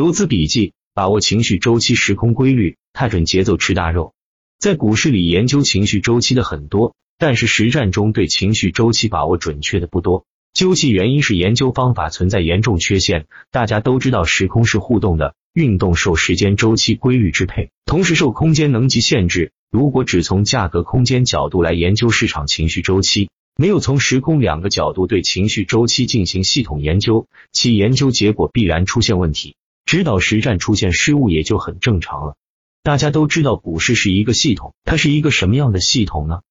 游资笔记，把握情绪周期时空规律，踏准节奏吃大肉。在股市里研究情绪周期的很多，但是实战中对情绪周期把握准确的不多。究其原因是研究方法存在严重缺陷。大家都知道，时空是互动的，运动受时间周期规律支配，同时受空间能级限制。如果只从价格空间角度来研究市场情绪周期，没有从时空两个角度对情绪周期进行系统研究，其研究结果必然出现问题，指导实战出现失误也就很正常了。大家都知道，股市是一个系统，它是一个什么样的系统呢？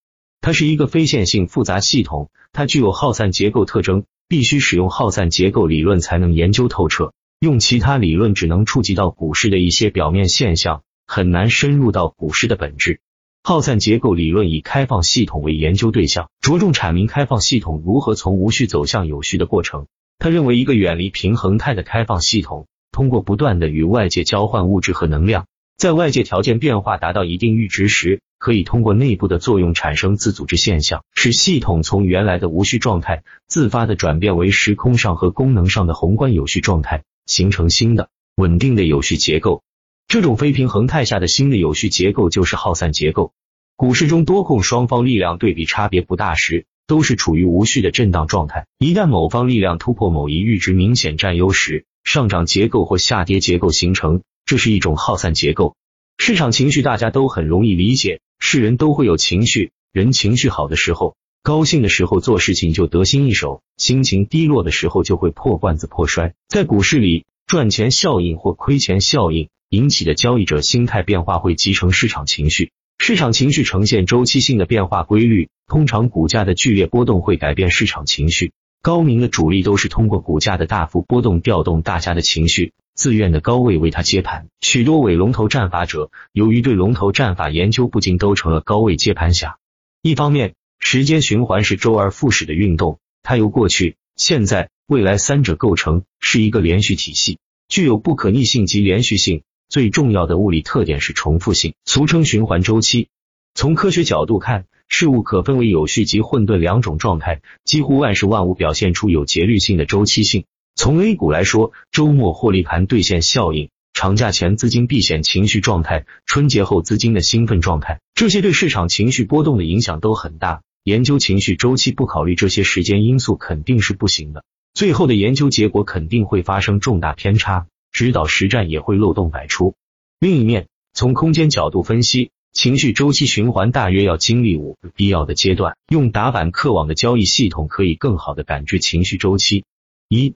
它是一个非线性复杂系统，它具有耗散结构特征，必须使用耗散结构理论才能研究透彻。用其他理论只能触及到股市的一些表面现象，很难深入到股市的本质。耗散结构理论以开放系统为研究对象，着重阐明开放系统如何从无序走向有序的过程。他认为，一个远离平衡态的开放系统，通过不断的与外界交换物质和能量，在外界条件变化达到一定阈值时。可以通过内部的作用产生自组织现象，使系统从原来的无序状态自发的转变为时空上和功能上的宏观有序状态，形成新的稳定的有序结构。这种非平衡态下的新的有序结构就是耗散结构。股市中多空双方力量对比差别不大时，都是处于无序的震荡状态。一旦某方力量突破某一阈值，明显占优时，上涨结构或下跌结构形成，这是一种耗散结构。市场情绪大家都很容易理解。是人都会有情绪，人情绪好的时候，高兴的时候做事情就得心应手；心情低落的时候就会破罐子破摔。在股市里，赚钱效应或亏钱效应引起的交易者心态变化会集成市场情绪。市场情绪呈现周期性的变化规律，通常股价的剧烈波动会改变市场情绪。高明的主力都是通过股价的大幅波动调动大家的情绪。自愿的高位为他接盘，许多伪龙头战法者由于对龙头战法研究不精，都成了高位接盘侠。一方面，时间循环是周而复始的运动，它由过去、现在、未来三者构成，是一个连续体系，具有不可逆性及连续性。最重要的物理特点是重复性，俗称循环周期。从科学角度看，事物可分为有序及混沌两种状态，几乎万事万物表现出有节律性的周期性。从 A 股来说，周末获利盘兑现效应，长假前资金避险情绪状态，春节后资金的兴奋状态，这些对市场情绪波动的影响都很大。研究情绪周期不考虑这些时间因素肯定是不行的，最后的研究结果肯定会发生重大偏差，指导实战也会漏洞百出。另一面，从空间角度分析，情绪周期循环大约要经历五个必要的阶段。用打板克网的交易系统可以更好的感知情绪周期。一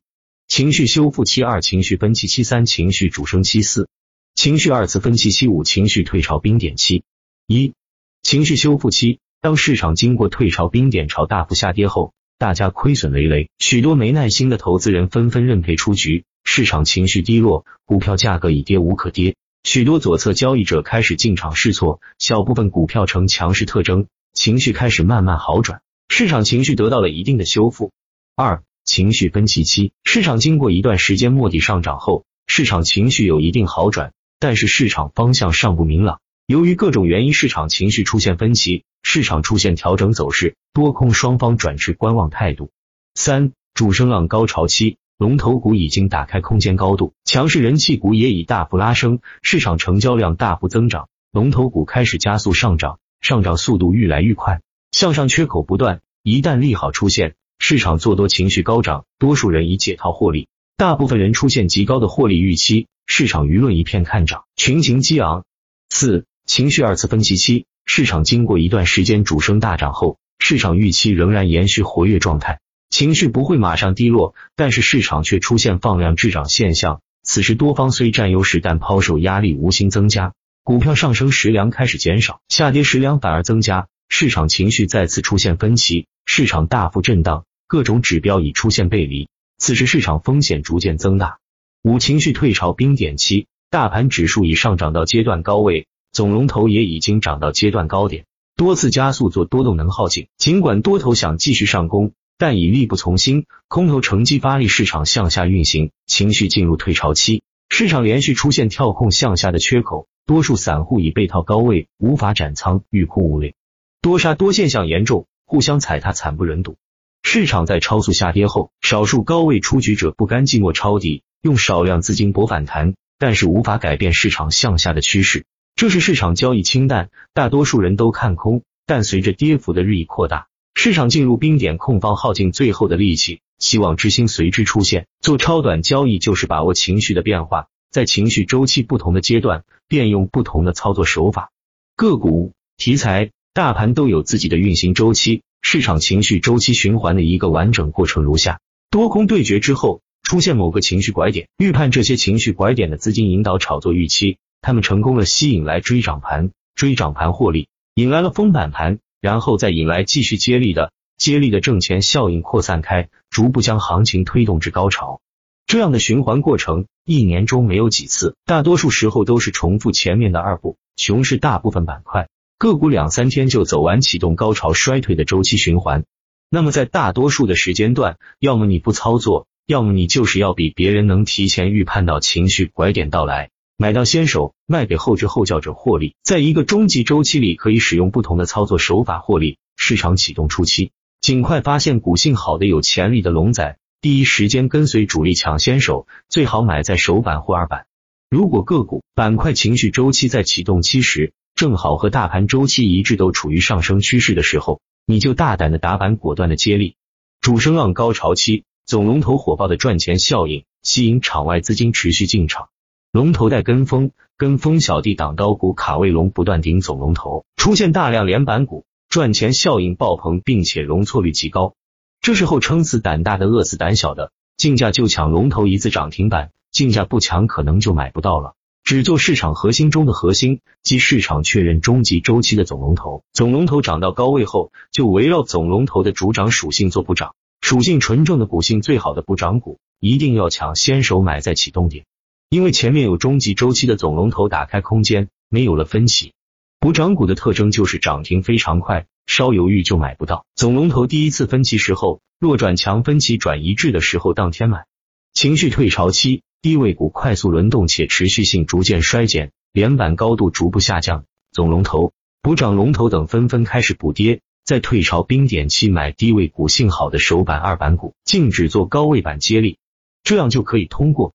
情绪修复期二，情绪分歧期三，情绪主升期四，情绪二次分歧期五，情绪退潮冰点期。一、情绪修复期，当市场经过退潮冰点潮大幅下跌后，大家亏损累累，许多没耐心的投资人纷纷认赔出局，市场情绪低落，股票价格已跌无可跌，许多左侧交易者开始进场试错，小部分股票呈强势特征，情绪开始慢慢好转，市场情绪得到了一定的修复。二。情绪分歧期，市场经过一段时间摸底上涨后，市场情绪有一定好转，但是市场方向尚不明朗。由于各种原因，市场情绪出现分歧，市场出现调整走势，多空双方转持观望态度。三主升浪高潮期，龙头股已经打开空间高度，强势人气股也已大幅拉升，市场成交量大幅增长，龙头股开始加速上涨，上涨速度愈来愈快，向上缺口不断。一旦利好出现。市场做多情绪高涨，多数人已解套获利，大部分人出现极高的获利预期，市场舆论一片看涨，群情激昂。四、情绪二次分歧期，市场经过一段时间主升大涨后，市场预期仍然延续活跃状态，情绪不会马上低落，但是市场却出现放量滞涨现象。此时多方虽占优势，但抛售压力无形增加，股票上升时量开始减少，下跌时量反而增加，市场情绪再次出现分歧，市场大幅震荡。各种指标已出现背离，此时市场风险逐渐增大。五情绪退潮冰点期，大盘指数已上涨到阶段高位，总龙头也已经涨到阶段高点，多次加速做多动能耗尽。尽管多头想继续上攻，但已力不从心，空头乘机发力，市场向下运行，情绪进入退潮期，市场连续出现跳空向下的缺口，多数散户已被套高位，无法斩仓，欲哭无泪，多杀多现象严重，互相踩踏，惨不忍睹。市场在超速下跌后，少数高位出局者不甘寂寞抄底，用少量资金博反弹，但是无法改变市场向下的趋势。这是市场交易清淡，大多数人都看空，但随着跌幅的日益扩大，市场进入冰点，控方耗尽最后的力气，希望之星随之出现。做超短交易就是把握情绪的变化，在情绪周期不同的阶段，变用不同的操作手法。个股、题材、大盘都有自己的运行周期，市场情绪周期循环的一个完整过程如下：多空对决之后，出现某个情绪拐点，预判这些情绪拐点的资金引导炒作预期。他们成功了，吸引来追涨盘，追涨盘获利，引来了封板盘，然后再引来继续接力的，接力的挣钱效应扩散开，逐步将行情推动至高潮。这样的循环过程，一年中没有几次，大多数时候都是重复前面的二步。熊市大部分板块个股两三天就走完启动高潮衰退的周期循环。那么在大多数的时间段，要么你不操作，要么你就是要比别人能提前预判到情绪拐点到来。买到先手，卖给后知后觉者获利。在一个中级周期里，可以使用不同的操作手法获利。市场启动初期，尽快发现股性好的、有潜力的龙仔，第一时间跟随主力抢先手，最好买在首板或二板。如果个股板块情绪周期在启动期时，正好和大盘周期一致，都处于上升趋势的时候，你就大胆的打板，果断的接力。主升浪高潮期，总龙头火爆的赚钱效应，吸引场外资金持续进场。龙头带跟风，跟风小弟挡刀股卡位龙不断顶总龙头，出现大量连板股，赚钱效应爆棚，并且容错率极高。这时候撑死胆大的，饿死胆小的，竞价就抢龙头一字涨停板，竞价不抢可能就买不到了。只做市场核心中的核心，即市场确认终极周期的总龙头。总龙头涨到高位后，就围绕总龙头的主涨属性做补涨，属性纯正的股性最好的补涨股，一定要抢先手买在启动点。因为前面有中级周期的总龙头打开空间，没有了分歧。补涨股的特征就是涨停非常快，稍犹豫就买不到。总龙头第一次分歧时候，弱转强，分歧转一致的时候当天买。情绪退潮期，低位股快速轮动且持续性逐渐衰减，连板高度逐步下降，总龙头、补涨龙头等纷纷开始补跌。在退潮冰点期买低位股性好的首板二板股，禁止做高位板接力，这样就可以通过。